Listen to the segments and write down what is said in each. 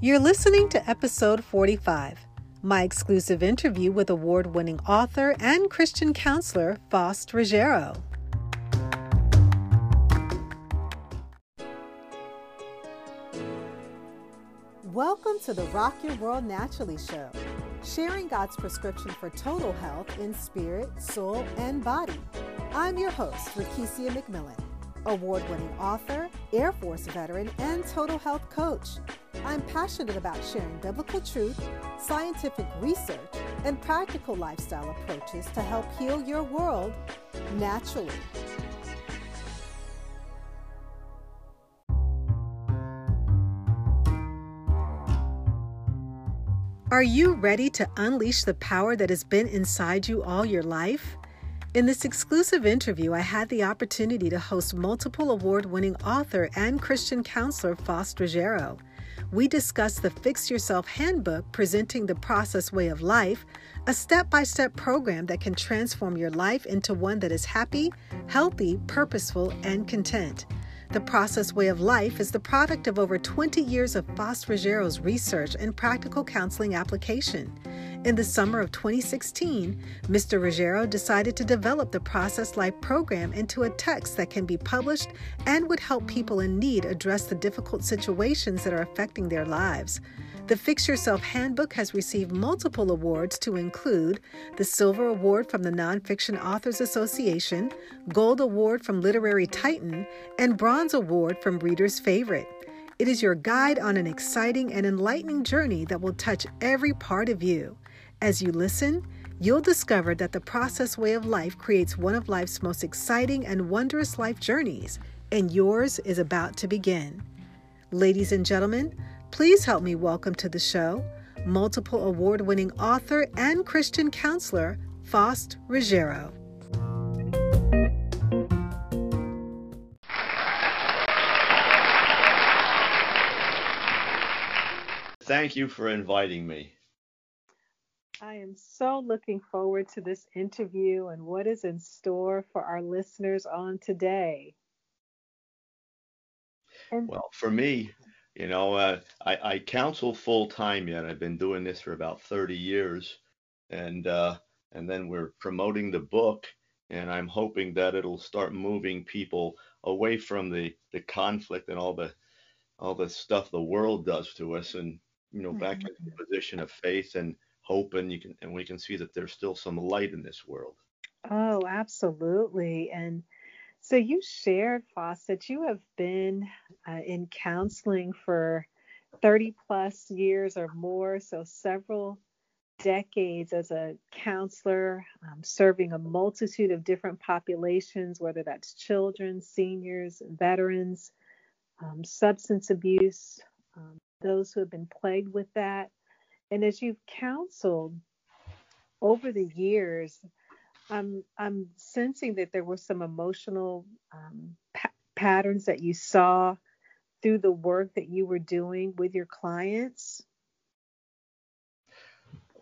You're listening to episode 45, my exclusive interview with award winning author and Christian counselor Faust Ruggiero. Welcome to the Rock Your World Naturally show, sharing God's prescription for total health in spirit, soul, and body. I'm your host, Rakesia McMillan award winning author, Air Force veteran, and total health coach. I'm passionate about sharing biblical truth, scientific research, and practical lifestyle approaches to help heal your world naturally. Are you ready to unleash the power that has been inside you all your life? In this exclusive interview, I had the opportunity to host multiple award winning author and Christian counselor Faust Ruggiero. We discuss the Fix Yourself Handbook presenting the process way of life, a step by step program that can transform your life into one that is happy, healthy, purposeful, and content. The Process Way of Life is the product of over 20 years of Faust Ruggiero's research and practical counseling application. In the summer of 2016, Mr. Ruggiero decided to develop the Process Life program into a text that can be published and would help people in need address the difficult situations that are affecting their lives. The Fix Yourself Handbook has received multiple awards to include the Silver Award from the Nonfiction Authors Association, Gold Award from Literary Titan, and Bronze Award from Reader's Favorite. It is your guide on an exciting and enlightening journey that will touch every part of you. As you listen, you'll discover that the process way of life creates one of life's most exciting and wondrous life journeys, and yours is about to begin. Ladies and gentlemen, Please help me welcome to the show multiple award winning author and Christian counselor, Faust Ruggiero. Thank you for inviting me. I am so looking forward to this interview and what is in store for our listeners on today. And well, for me, you know, uh, I, I counsel full time yet. I've been doing this for about 30 years, and uh, and then we're promoting the book, and I'm hoping that it'll start moving people away from the the conflict and all the all the stuff the world does to us, and you know, back mm-hmm. into a position of faith and hope, and you can and we can see that there's still some light in this world. Oh, absolutely, and so you shared, Faust, you have been uh, in counseling for 30 plus years or more, so several decades as a counselor, um, serving a multitude of different populations, whether that's children, seniors, veterans, um, substance abuse, um, those who have been plagued with that. And as you've counseled over the years, I'm I'm sensing that there were some emotional um, pa- patterns that you saw through the work that you were doing with your clients.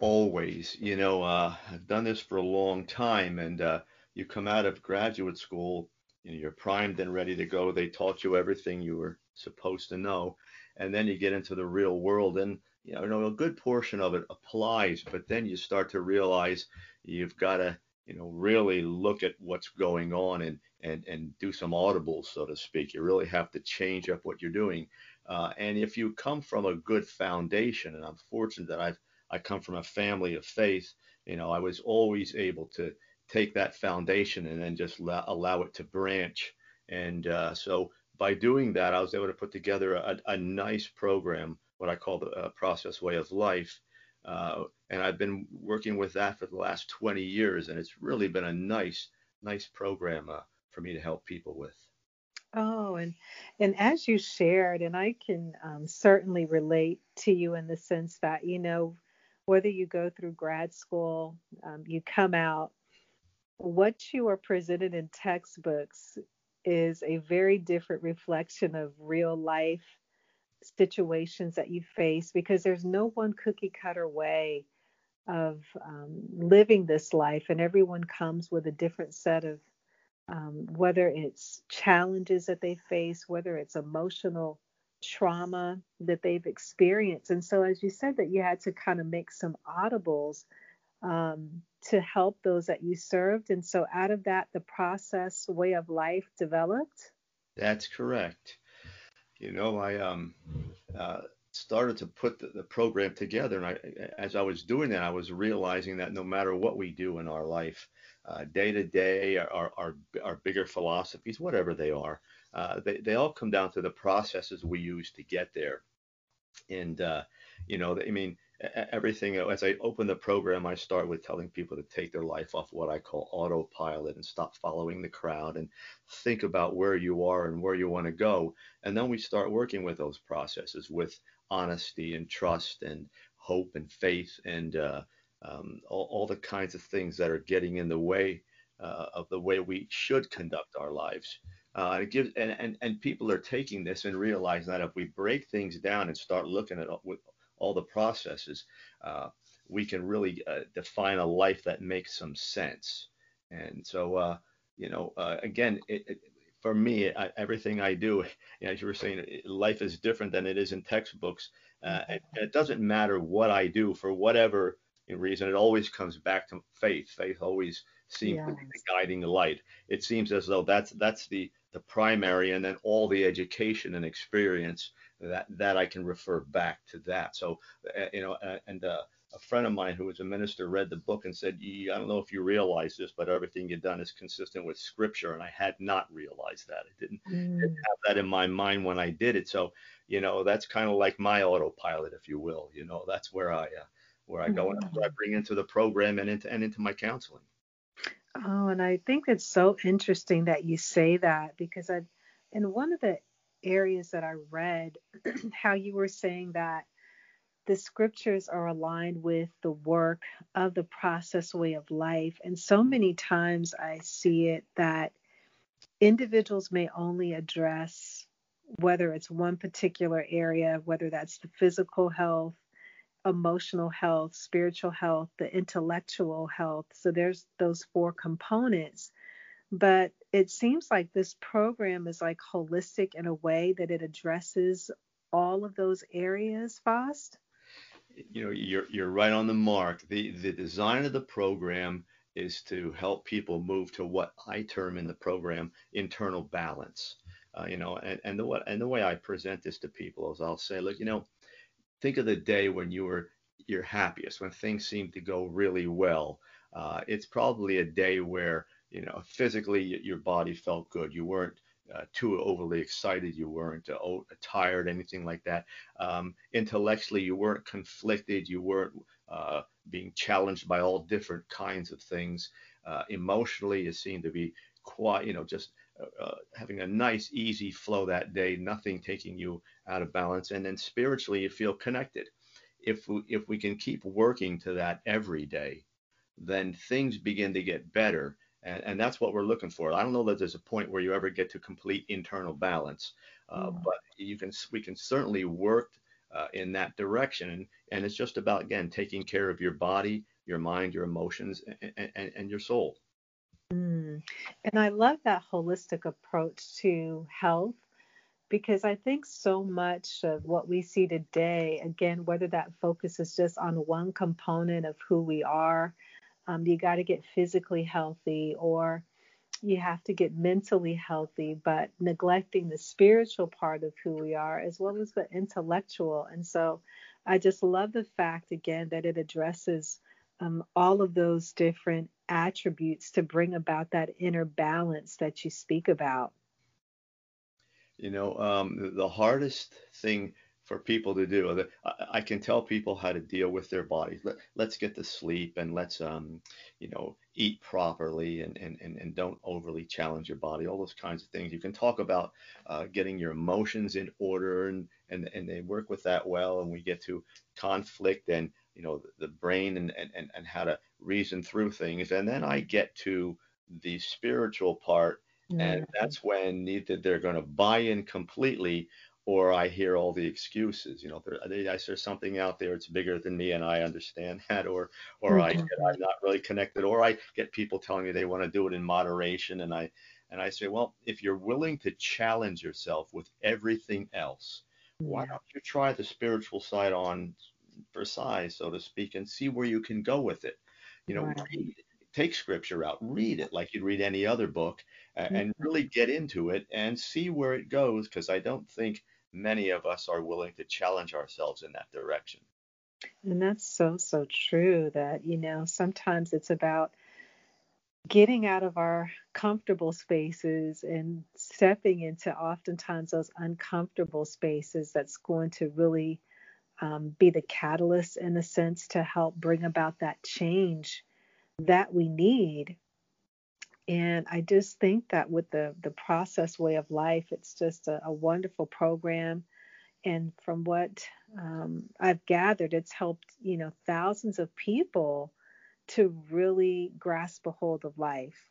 Always, you know, uh, I've done this for a long time, and uh, you come out of graduate school, you know, you're primed and ready to go. They taught you everything you were supposed to know, and then you get into the real world, and you know, a good portion of it applies, but then you start to realize you've got to you know, really look at what's going on and and and do some audibles, so to speak. You really have to change up what you're doing. Uh, and if you come from a good foundation, and I'm fortunate that I've I come from a family of faith, you know, I was always able to take that foundation and then just la- allow it to branch. And uh, so by doing that, I was able to put together a, a nice program, what I call the uh, process way of life, uh, and I've been working with that for the last 20 years, and it's really been a nice, nice program uh, for me to help people with. Oh, and and as you shared, and I can um, certainly relate to you in the sense that you know whether you go through grad school, um, you come out, what you are presented in textbooks is a very different reflection of real life situations that you face because there's no one cookie cutter way of um, living this life, and everyone comes with a different set of um, whether it's challenges that they face, whether it's emotional trauma that they've experienced. And so, as you said, that you had to kind of make some audibles um, to help those that you served. And so, out of that, the process way of life developed. That's correct. You know, I um, uh, started to put the, the, program together, and I, as I was doing that, I was realizing that no matter what we do in our life, uh, day to day, our, our, our bigger philosophies, whatever they are, uh, they, they all come down to the processes we use to get there. And, uh, you know, I mean, everything, as I open the program, I start with telling people to take their life off what I call autopilot and stop following the crowd and think about where you are and where you want to go. And then we start working with those processes with honesty and trust and hope and faith and uh, um, all, all, the kinds of things that are getting in the way uh, of the way we should conduct our lives. Uh, it gives, and, and, and people are taking this and realizing that if we break things down and start looking at all, with all the processes, uh, we can really uh, define a life that makes some sense. And so, uh, you know, uh, again, it, it, for me, I, everything I do, you know, as you were saying, life is different than it is in textbooks. Uh, it, it doesn't matter what I do for whatever reason. It always comes back to faith. Faith always seems yes. to be the guiding light. It seems as though that's that's the the primary, and then all the education and experience that that I can refer back to that. So uh, you know, uh, and uh, a friend of mine who was a minister read the book and said, I don't know if you realize this, but everything you've done is consistent with Scripture, and I had not realized that. I didn't, mm. didn't have that in my mind when I did it. So you know, that's kind of like my autopilot, if you will. You know, that's where I uh, where I go and where I mm. bring into the program and into and into my counseling. Oh, and I think it's so interesting that you say that because I, in one of the areas that I read, how you were saying that the scriptures are aligned with the work of the process way of life. And so many times I see it that individuals may only address whether it's one particular area, whether that's the physical health, emotional health, spiritual health, the intellectual health. So there's those four components. But it seems like this program is like holistic in a way that it addresses all of those areas, Faust. You know, you're you're right on the mark. The the design of the program is to help people move to what I term in the program internal balance. Uh, you know, and, and the what and the way I present this to people is I'll say, look, you know, think of the day when you were your happiest, when things seemed to go really well. Uh, it's probably a day where you know physically your body felt good. You weren't uh, too overly excited. You weren't uh, tired, anything like that. Um, intellectually, you weren't conflicted. You weren't uh, being challenged by all different kinds of things. Uh, emotionally, you seemed to be quite, you know, just uh, having a nice, easy flow that day, nothing taking you out of balance. And then spiritually, you feel connected. If we, if we can keep working to that every day, then things begin to get better. And, and that's what we're looking for. I don't know that there's a point where you ever get to complete internal balance, uh, mm. but you can we can certainly work uh, in that direction. And, and it's just about again taking care of your body, your mind, your emotions, and, and, and your soul. Mm. And I love that holistic approach to health because I think so much of what we see today, again, whether that focus is just on one component of who we are, um, you got to get physically healthy or you have to get mentally healthy, but neglecting the spiritual part of who we are as well as the intellectual. And so I just love the fact, again, that it addresses um, all of those different attributes to bring about that inner balance that you speak about? You know, um, the hardest thing for people to do. I, can tell people how to deal with their bodies. Let, let's get to sleep and let's, um, you know, eat properly and, and, and, and don't overly challenge your body, all those kinds of things. You can talk about uh, getting your emotions in order and, and, and they work with that well. And we get to conflict and you know the, the brain and, and and how to reason through things and then i get to the spiritual part mm-hmm. and that's when either they're going to buy in completely or i hear all the excuses you know there, there's something out there it's bigger than me and i understand that or or mm-hmm. i get, i'm not really connected or i get people telling me they want to do it in moderation and i and i say well if you're willing to challenge yourself with everything else Why don't you try the spiritual side on for size, so to speak, and see where you can go with it? You know, Right. read, take scripture out, read it like you'd read any other book, a- and really get into it and see where it goes. Because I don't think many of us are willing to challenge ourselves in that direction. And that's so, so true that, you know, sometimes it's about getting out of our comfortable spaces and stepping into oftentimes those uncomfortable spaces that's going to really um, be the catalyst in a sense to help bring about that change that we need. And I just think that with the the process way of life, it's just a, a wonderful program. And from what um, I've gathered, it's helped you know thousands of people to really grasp a hold of life.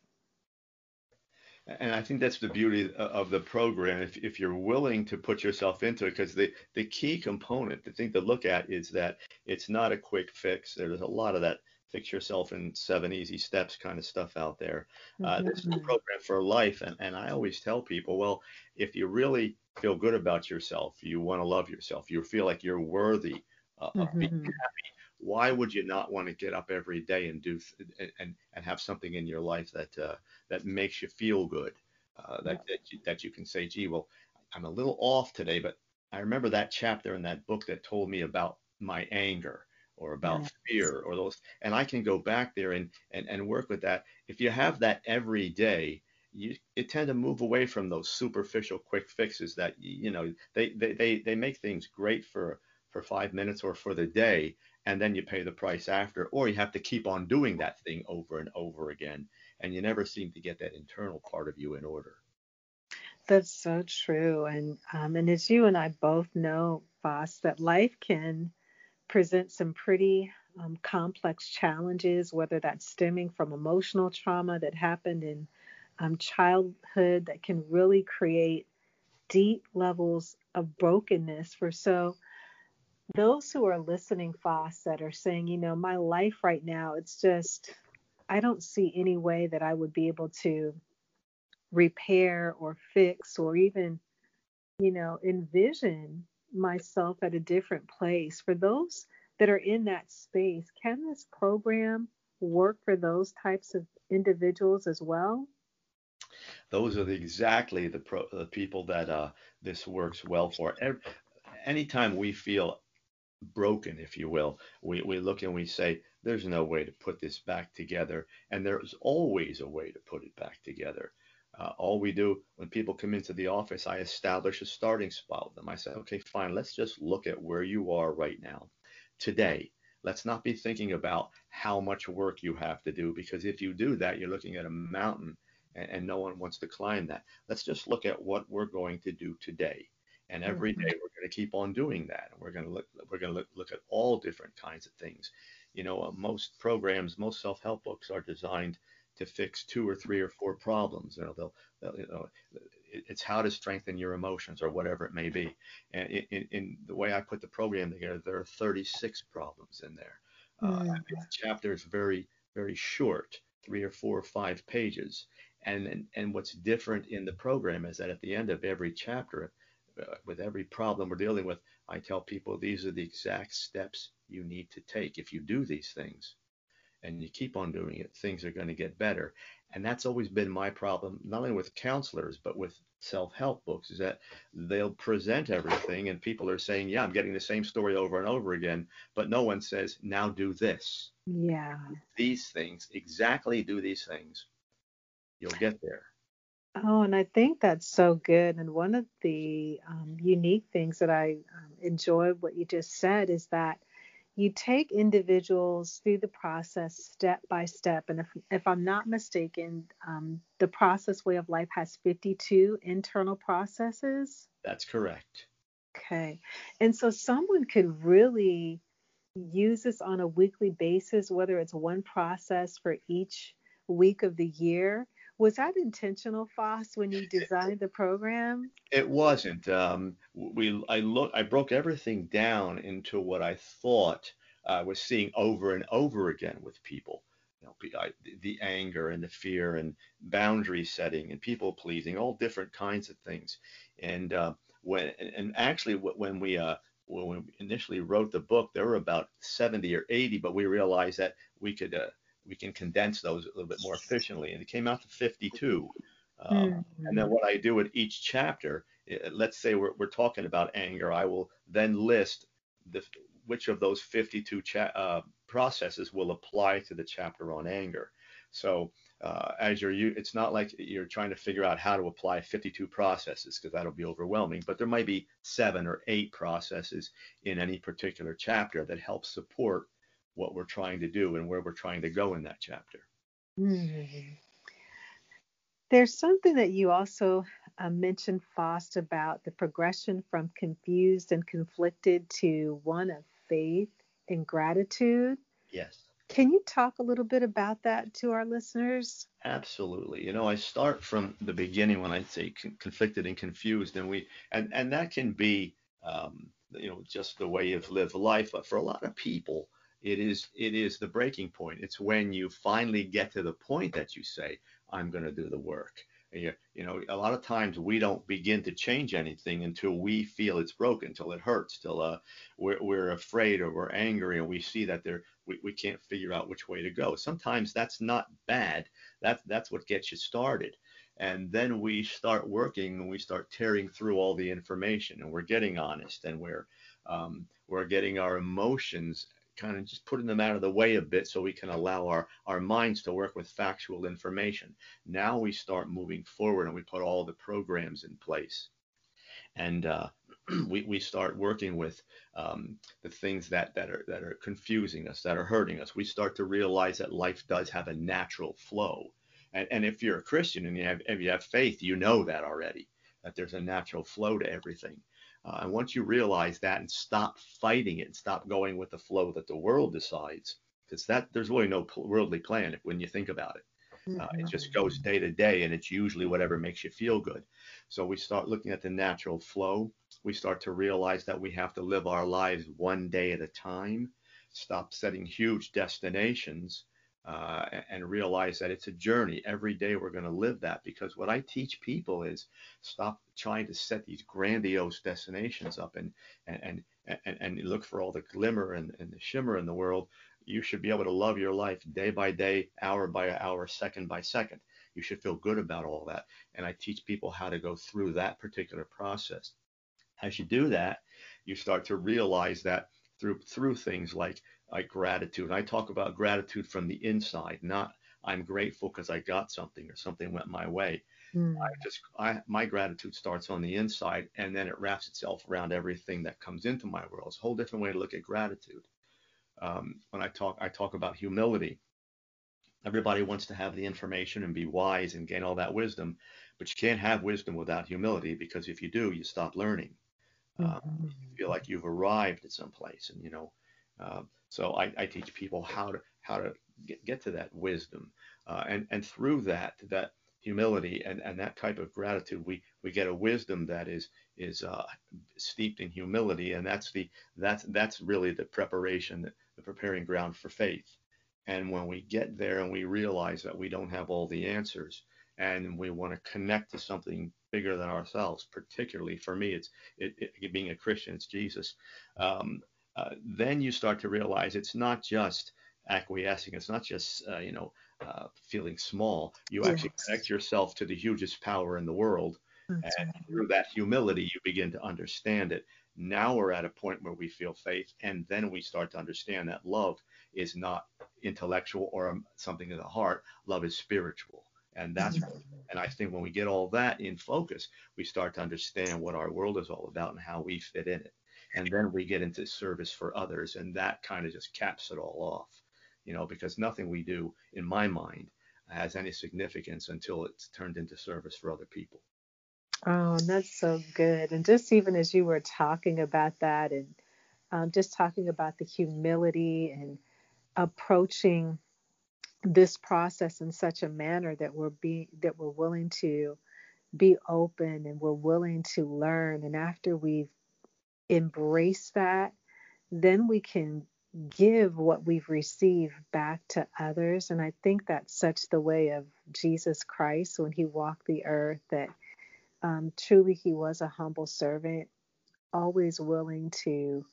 And I think that's the beauty of the program. If, if you're willing to put yourself into it, because the, the key component, the thing to look at is that it's not a quick fix. There's a lot of that fix yourself in seven easy steps kind of stuff out there. Uh, this is a Mhm. program for life. And, and I always tell people, well, if you really feel good about yourself, you want to love yourself, you feel like you're worthy uh, of being Mhm. happy, why would you not want to get up every day and do th- and, and, have something in your life that uh, that makes you feel good? uh, that that you, that you can say, gee, well, I'm a little off today, but I remember that chapter in that book that told me about my anger or about fear or those, and I can go back there and and and work with that. If you have that every day, you, you tend to move away from those superficial quick fixes that you know they they they, they make things great for for five minutes or for the day and then you pay the price after or you have to keep on doing that thing over and over again and you never seem to get that internal part of you in order That's so true. And um, and as you and I both know, Faust that life can present some pretty um, complex challenges, whether that's stemming from emotional trauma that happened in um, childhood that can really create deep levels of brokenness for so those who are listening, Faust, that are saying, you know, my life right now, it's just, I don't see any way that I would be able to repair or fix or even, you know, envision myself at a different place. For those that are in that space, can this program work for those types of individuals as well? those are the, exactly the, pro, the people that uh, this works well for Every, anytime we feel broken if you will we, we look and we say there's no way to put this back together and there's always a way to put it back together uh, all we do when people come into the office i establish a starting spot with them. I say okay fine let's just look at where you are right now today. Let's not be thinking about how much work you have to do because if you do that you're looking at a mountain and, and no one wants to climb that. Let's just look at what we're going to do today. And every day we're going to keep on doing that. And we're going to look we're going to look, look at all different kinds of things. You know uh, most programs most self-help books are designed to fix two or three or four problems you know they'll, they'll you know it, it's how to strengthen your emotions or whatever it may be and in, in, in the way i put the program together there are 36 problems in there uh, Mm. the chapter is very very short three or four or five pages and, and and what's different in the program is that at the end of every chapter uh, with every problem we're dealing with, I tell people these are the exact steps you need to take. If you do these things and you keep on doing it, things are going to get better. And that's always been my problem, not only with counselors, but with self help books, is that they'll present everything and people are saying, Yeah, I'm getting the same story over and over again. But no one says, Now do this. Yeah. These things, exactly do these things. You'll get there. Oh, and I think that's so good. And one of the um, unique things that I um, enjoyed what you just said is that you take individuals through the process step by step. And if, if I'm not mistaken, um, the process way of life has 52 internal processes. That's correct. Okay. And so someone could really use this on a weekly basis, whether it's one process for each week of the year. Was that intentional, Faust, when you designed the program? It wasn't. Um, we I look I broke everything down into what I thought I was seeing over and over again with people. You know, I, the anger and the fear and boundary setting and people pleasing, all different kinds of things. And uh, when and actually when we uh, when we initially wrote the book, there were about 70 or 80, but we realized that we could uh, we can condense those a little bit more efficiently, and it came out to 52. Um, mm-hmm. And then what I do with each chapter, let's say we're, we're talking about anger, I will then list the which of those 52 cha- uh, processes will apply to the chapter on anger. So uh, as you're, it's not like you're trying to figure out how to apply 52 processes because that'll be overwhelming. But there might be seven or eight processes in any particular chapter that help support what we're trying to do and where we're trying to go in that chapter. Mm-hmm. There's something that you also uh, mentioned, Faust, about the progression from confused and conflicted to one of faith and gratitude. Yes. Can you talk a little bit about that to our listeners? Absolutely. You know, I start from the beginning when I say con- conflicted and confused, and we and and that can be, um, you know, just the way you've lived life. But for a lot of people, it is it is the breaking point. It's when you finally get to the point that you say, "I'm going to do the work." You, you know, a lot of times we don't begin to change anything until we feel it's broken, till it hurts, till uh, we're, we're afraid or we're angry and we see that there we, we can't figure out which way to go. Sometimes that's not bad. That's that's what gets you started. And then we start working and we start tearing through all the information and we're getting honest and we're um, we're getting our emotions kind of just putting them out of the way a bit so we can allow our, our minds to work with factual information. Now we start moving forward and we put all the programs in place. And uh, we, we start working with um, the things that, that are that are confusing us, that are hurting us. We start to realize that life does have a natural flow. And, and if you're a Christian and you have if you have faith, you know that already, that there's a natural flow to everything. Uh, and once you realize that and stop fighting it and stop going with the flow that the world decides, because that there's really no worldly plan when you think about it. Uh, it just mm-hmm. goes day to day, and it's usually whatever makes you feel good. So we start looking at the natural flow. We start to realize that we have to live our lives one day at a time. Stop setting huge destinations uh, and realize that it's a journey. Every day we're going to live that because what I teach people is stop trying to set these grandiose destinations up and and and, and look for all the glimmer and, and the shimmer in the world. You should be able to love your life day by day, hour by hour, second by second. You should feel good about all that. And I teach people how to go through that particular process. As you do that, you start to realize that through through things like like gratitude. I talk about gratitude from the inside, not I'm grateful because I got something or something went my way. Mm. I just I my gratitude starts on the inside and then it wraps itself around everything that comes into my world. It's a whole different way to look at gratitude. Um, when I talk I talk about humility. Everybody wants to have the information and be wise and gain all that wisdom, but you can't have wisdom without humility because if you do, you stop learning. Mm-hmm. Um, you feel like you've arrived at some place, and you know uh, so I, I, teach people how to how to get, get to that wisdom, uh, and and through that that humility and, and that type of gratitude, we we get a wisdom that is is uh, steeped in humility, and that's the that's that's really the preparation, the preparing ground for faith. And when we get there and we realize that we don't have all the answers, and we want to connect to something bigger than ourselves, particularly for me, it's it, it, being a Christian, it's Jesus. Um, uh, then you start to realize it's not just acquiescing. It's not just uh, you know uh, feeling small. You yes. actually connect yourself to the hugest power in the world, That's and right. through that humility, you begin to understand it. Now we're at a point where we feel faith, and then we start to understand that love is not intellectual or um, something in the heart. Love is spiritual. And that's mm-hmm. and I think when we get all that in focus, we start to understand what our world is all about and how we fit in it and then we get into service for others and that kind of just caps it all off you know because nothing we do in my mind has any significance until it's turned into service for other people. Oh that's so good. And just even as you were talking about that and um, just talking about the humility and approaching this process in such a manner that we're being that we're willing to be open and we're willing to learn. And after we've embrace that, then we can give what we've received back to others. And I think that's such the way of Jesus Christ when he walked the earth that Um, truly, he was a humble servant, always willing to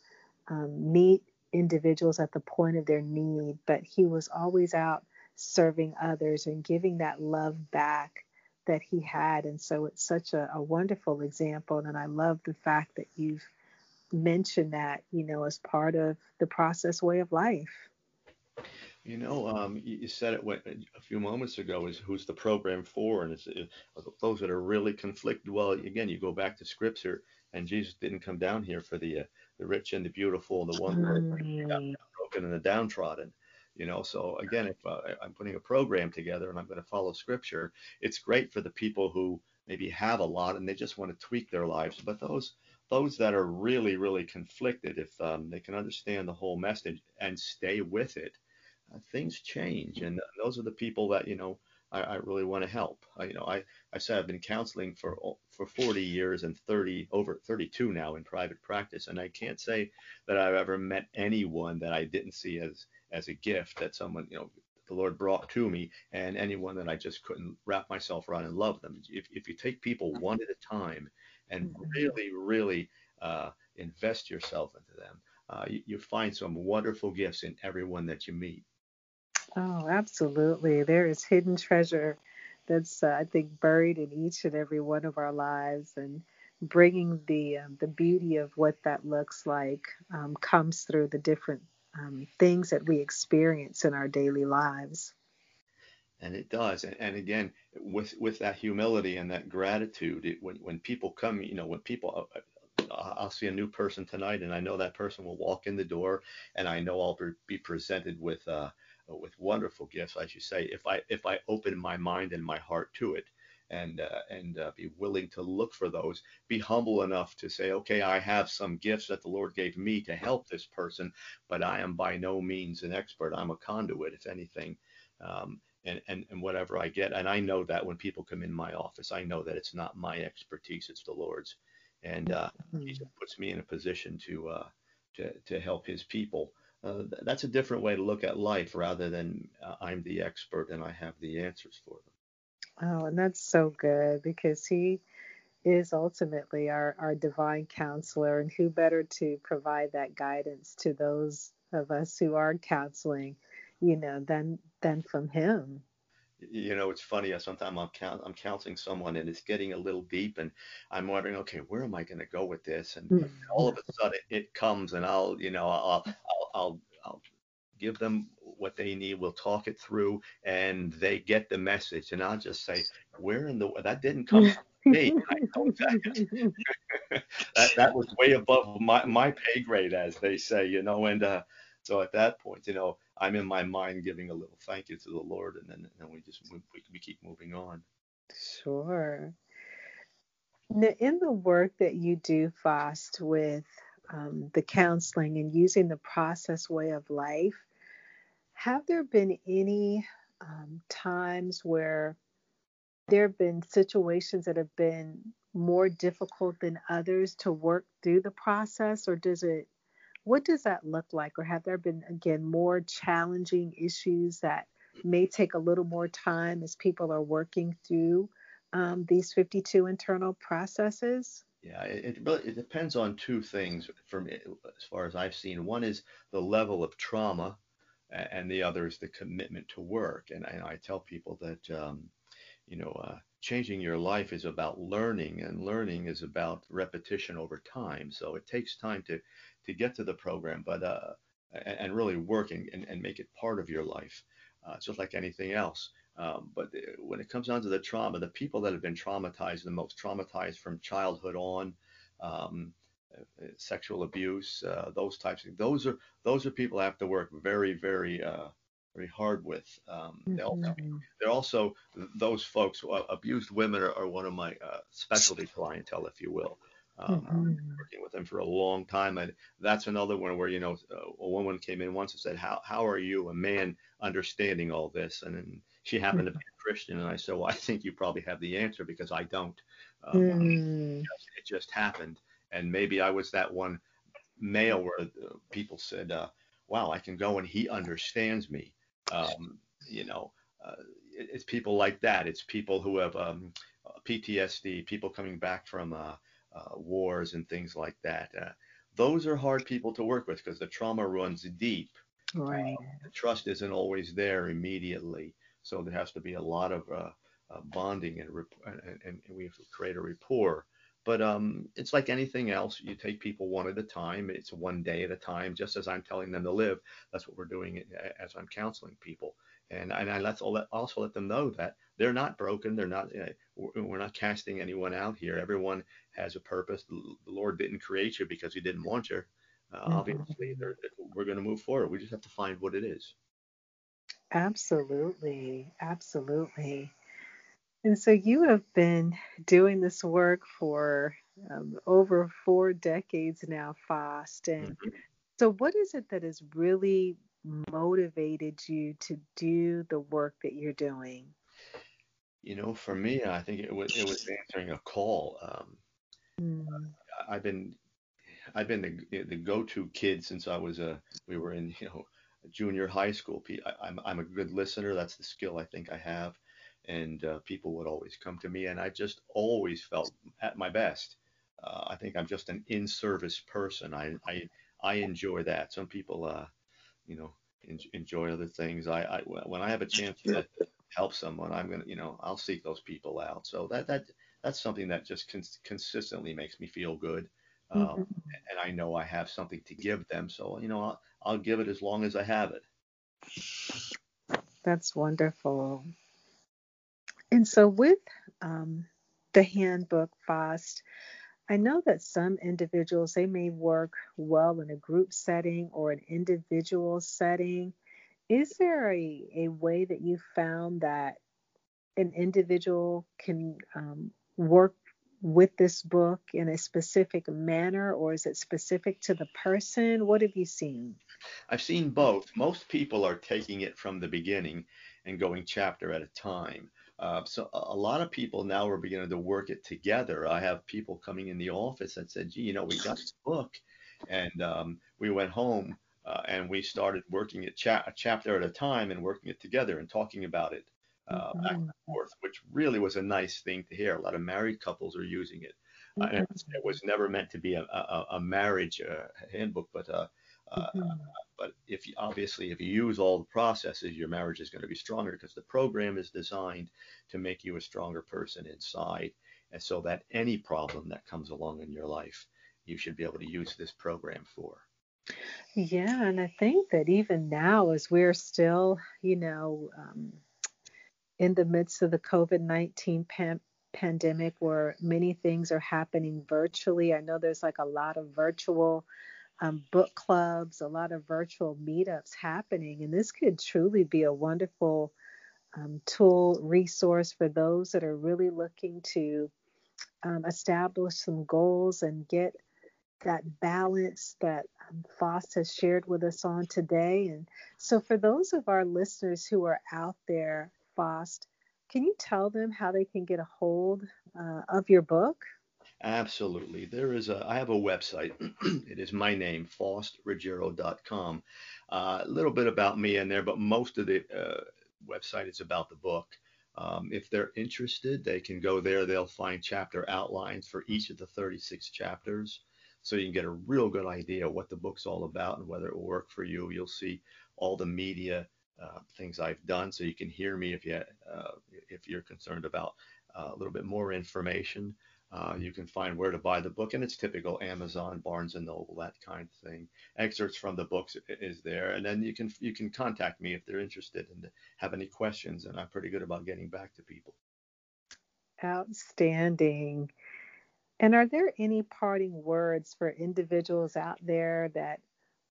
um, meet individuals at the point of their need, but he was always out serving others and giving that love back that he had. And so it's such a, a wonderful example. And I love the fact that you've mentioned that, you know, as part of the process way of life. You know, um, you said it a few moments ago. Is who's the program for? And it's it, those that are really conflicted. Well, again, you go back to scripture, and Jesus didn't come down here for the uh, the rich and the beautiful and the one mm. broken and the downtrodden you know so again if uh, i'm putting a program together and i'm going to follow scripture it's great for the people who maybe have a lot and they just want to tweak their lives but those those that are really really conflicted if um, they can understand the whole message and stay with it uh, things change and those are the people that you know I, I really want to help. I, you know, I, I said I've been counseling for for 40 years and 30 over 32 now in private practice, and I can't say that I've ever met anyone that I didn't see as as a gift that someone, you know, the Lord brought to me, and anyone that I just couldn't wrap myself around and love them. If, if you take people one at a time and mm-hmm. really, really uh, invest yourself into them, uh, you, you find some wonderful gifts in everyone that you meet. Oh, absolutely. There is hidden treasure that's, uh, I think, buried in each and every one of our lives, and bringing the um, the beauty of what that looks like um, comes through the different um, things that we experience in our daily lives. And it does. And, and again, with with that humility and that gratitude, it, when when people come, you know, when people uh, uh, I'll see a new person tonight, and I know that person will walk in the door, and I know I'll be presented with uh, with wonderful gifts, as you say, if I if I open my mind and my heart to it and uh, and uh, be willing to look for those. Be humble enough to say, okay, I have some gifts that the Lord gave me to help this person, but I am by no means an expert. I'm a conduit, if anything. Um, and, and, and whatever I get. And I know that when people come in my office, I know that it's not my expertise, it's the Lord's. And uh, mm-hmm. He puts me in a position to, uh, to, to help His people. Uh, that's a different way to look at life rather than uh, I'm the expert and I have the answers for them. Oh, and that's so good because he is ultimately our, our divine counselor, and who better to provide that guidance to those of us who are counseling, you know, than than from him. You know, it's funny. Sometimes I'm count, I'm counseling someone, and it's getting a little deep, and I'm wondering, okay, where am I going to go with this? And mm-hmm. all of a sudden, it comes, and I'll, you know, I'll, I'll, I'll, I'll give them what they need. We'll talk it through, and they get the message. And I'll just say, "Where in the that didn't come from me? I know that. that that was way above my my pay grade, as they say, you know." And uh, so at that point, you know, I'm in my mind giving a little thank you to the Lord, and then and we just we, we keep moving on. Sure. Now, in the work that you do, Faust, with um, the counseling and using the process way of life, have there been any um, times where there have been situations that have been more difficult than others to work through the process, or does it? What does that look like? Or have there been again more challenging issues that may take a little more time as people are working through um, these 52 internal processes? Yeah, it, it really it depends on two things for me, as far as I've seen. One is the level of trauma, and the other is the commitment to work. And I, I tell people that um, you know uh, changing your life is about learning, and learning is about repetition over time. So it takes time to to get to the program, but uh, and, and really working and, and make it part of your life, uh, just like anything else. Um, but when it comes down to the trauma, the people that have been traumatized the most, traumatized from childhood on, um, uh, sexual abuse, uh, those types of things, those are those are people I have to work very, very, uh, very hard with. Um, mm-hmm. they also, they're also those folks. Uh, abused women are, are one of my uh, specialty clientele, if you will. Um, mm-hmm. working with them for a long time, and that's another one where you know a woman came in once and said, "How how are you, a man, understanding all this?" and then she happened to be a Christian, and I said, "Well, I think you probably have the answer because I don't. Um, mm. it, just, it, just, happened, and maybe I was that one male where uh, people said, uh, "Wow, I can go and he understands me." Um, you know, uh, it, it's people like that. It's people who have um, PTSD, people coming back from uh, uh, wars and things like that. Uh, those are hard people to work with because the trauma runs deep. Right. the trust isn't always there immediately, so there has to be a lot of bonding and, and, and we have to create a rapport. But um, it's like anything else. You take people one at a time. It's one day at a time. Just as I'm telling them to live, that's what we're doing as I'm counseling people. And and I let also let them know that they're not broken. They're not. Uh, we're not casting anyone out here. Everyone has a purpose. The Lord didn't create you because He didn't want you. Uh, mm-hmm. Obviously, we're going to move forward. We just have to find what it is. Absolutely, absolutely. And so you have been doing this work for um, over four decades now, Faust. And mm-hmm. so, what is it that has really motivated you to do the work that you're doing? You know, for me, I think it was it was answering a call. Um, mm. I've been I've been the, the go-to kid since I was a we were in you know junior high school. I, I'm I'm a good listener. That's the skill I think I have and uh, people would always come to me, and I just always felt at my best. Uh, I think I'm just an in-service person. I, I I enjoy that. Some people, uh, you know, en- enjoy other things. I, I when I have a chance to help someone, I'm gonna, you know, I'll seek those people out. So that that that's something that just cons- consistently makes me feel good. Um, mm-hmm. And I know I have something to give them. So you know, I'll, I'll give it as long as I have it. That's wonderful. And so, with um, the handbook FAUST, I know that some individuals they may work well in a group setting or an individual setting. Is there a, a way that you found that an individual can um, work with this book in a specific manner, or is it specific to the person? What have you seen? I've seen both. Most people are taking it from the beginning and going chapter at a time. Uh, so a, lot of people now are beginning to work it together. I have people coming in the office that said, "Gee, you know, we got this book, and um, we went home uh, and we started working it cha- a chapter at a time and working it together and talking about it uh, mm-hmm. back and forth, which really was a nice thing to hear. A lot of married couples are using it. Uh, mm-hmm. it was never meant to be a, a, a marriage uh, handbook, but uh, mm-hmm. But if you, obviously if you use all the processes, your marriage is going to be stronger because the program is designed to make you a stronger person inside, and so that any problem that comes along in your life, you should be able to use this program for. Yeah, and I think that even now, as we're still, you know, um, in the midst of the COVID 19 pan- pandemic where many things are happening virtually, I know there's like a lot of virtual um, book clubs, a lot of virtual meetups happening. And this could truly be a wonderful um, tool, resource for those that are really looking to um, establish some goals and get that balance that um, Faust has shared with us on today. And so, for those of our listeners who are out there, Faust, can you tell them how they can get a hold uh, of your book? Absolutely. There is a, I have a website. it is my name, faustruggiero.com. Uh, a little bit about me in there, but most of the uh, website is about the book. Um, if they're interested, they can go there. They'll find chapter outlines for each of the 36 chapters. So you can get a real good idea what the book's all about and whether it will work for you. You'll see all the media uh, things I've done, so you can hear me if you uh, if you're concerned about uh, a little bit more information. Uh, you can find where to buy the book, and it's typical Amazon, Barnes and Noble, that kind of thing. Excerpts from the books is there, and then you can you can contact me if they're interested and have any questions, and I'm pretty good about getting back to people. Outstanding. And are there any parting words for individuals out there that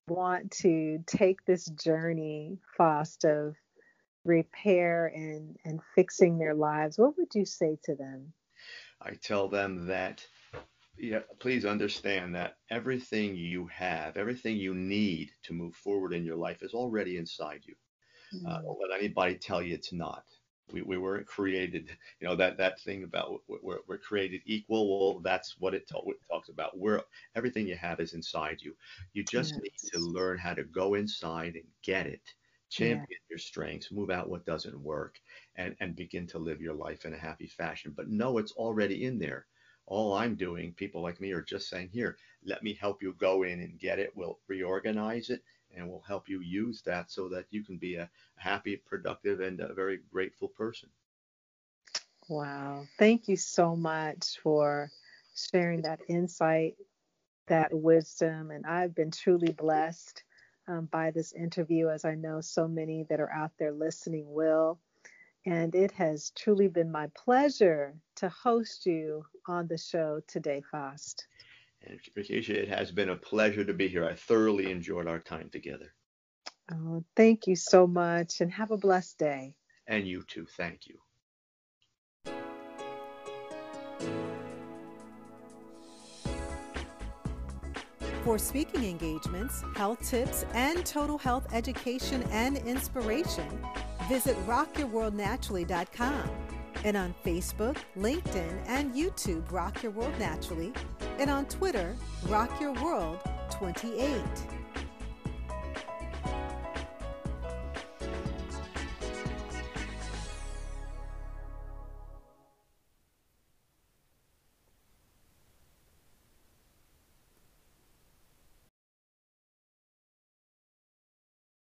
want to take this journey, Faust, of repair and, and fixing their lives? What would you say to them? I tell them that yeah, please understand that everything you have, everything you need to move forward in your life is already inside you. Mm-hmm. Uh, don't let anybody tell you it's not. We, we weren't created, you know, that, that thing about we're, we're created equal. Well, that's what it, talk, talks about. We're, everything you have is inside you. You just yes. need to learn how to go inside and get it champion yeah. your strengths, move out what doesn't work, and, and begin to live your life in a happy fashion. But no, it's already in there. All I'm doing, people like me are just saying, here, let me help you go in and get it. We'll reorganize it and we'll help you use that so that you can be a happy, productive, and a very grateful person. Wow. Thank you so much for sharing that insight, that wisdom. And I've been truly blessed um, by this interview, as I know so many that are out there listening will. And it has truly been my pleasure to host you on the show today, Faust. And Patricia, it has been a pleasure to be here. I thoroughly enjoyed our time together. Oh, thank you so much, and have a blessed day. And you too. Thank you. For speaking engagements, health tips, and total health education and inspiration, visit rockyourworldnaturally.com and on Facebook, LinkedIn, and YouTube, Rock Your World Naturally, and on Twitter, Rock Your World 28.